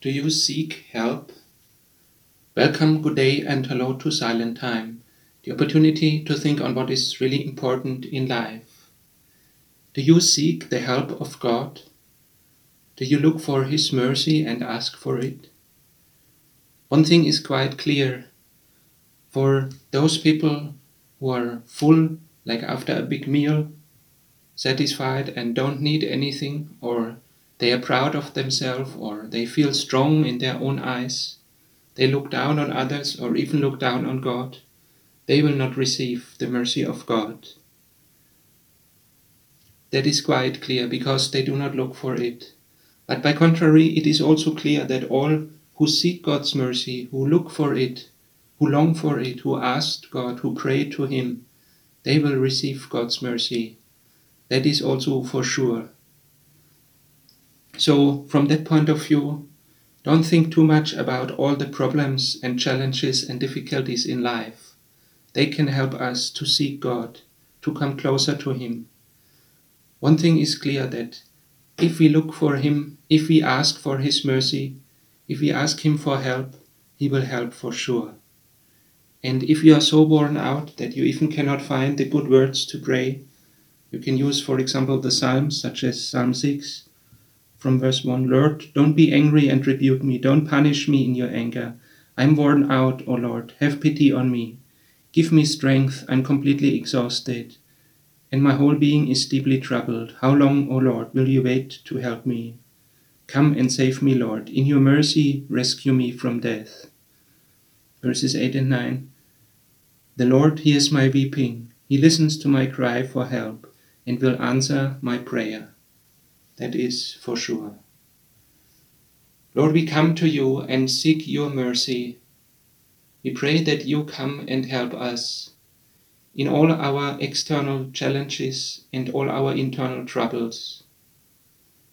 Do you seek help? Welcome, good day, and hello to Silent Time, the opportunity to think on what is really important in life. Do you seek the help of God? Do you look for His mercy and ask for it? One thing is quite clear for those people who are full, like after a big meal, satisfied and don't need anything, or they are proud of themselves, or they feel strong in their own eyes, they look down on others or even look down on God, they will not receive the mercy of God. That is quite clear because they do not look for it. But by contrary, it is also clear that all who seek God's mercy, who look for it, who long for it, who ask God, who pray to Him, they will receive God's mercy. That is also for sure. So, from that point of view, don't think too much about all the problems and challenges and difficulties in life. They can help us to seek God, to come closer to Him. One thing is clear that if we look for Him, if we ask for His mercy, if we ask Him for help, He will help for sure. And if you are so worn out that you even cannot find the good words to pray, you can use, for example, the Psalms, such as Psalm 6, from verse 1 Lord, don't be angry and rebuke me. Don't punish me in your anger. I'm worn out, O Lord. Have pity on me. Give me strength. I'm completely exhausted, and my whole being is deeply troubled. How long, O Lord, will you wait to help me? Come and save me, Lord. In your mercy, rescue me from death. Verses 8 and 9 The Lord hears my weeping. He listens to my cry for help and will answer my prayer. That is for sure. Lord, we come to you and seek your mercy. We pray that you come and help us in all our external challenges and all our internal troubles.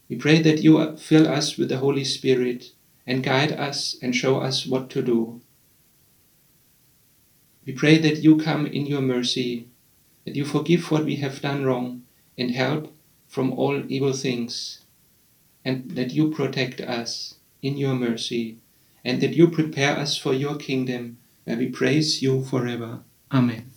We pray that you fill us with the Holy Spirit and guide us and show us what to do. We pray that you come in your mercy, that you forgive what we have done wrong and help from all evil things, and that you protect us in your mercy, and that you prepare us for your kingdom, where we praise you forever. Amen.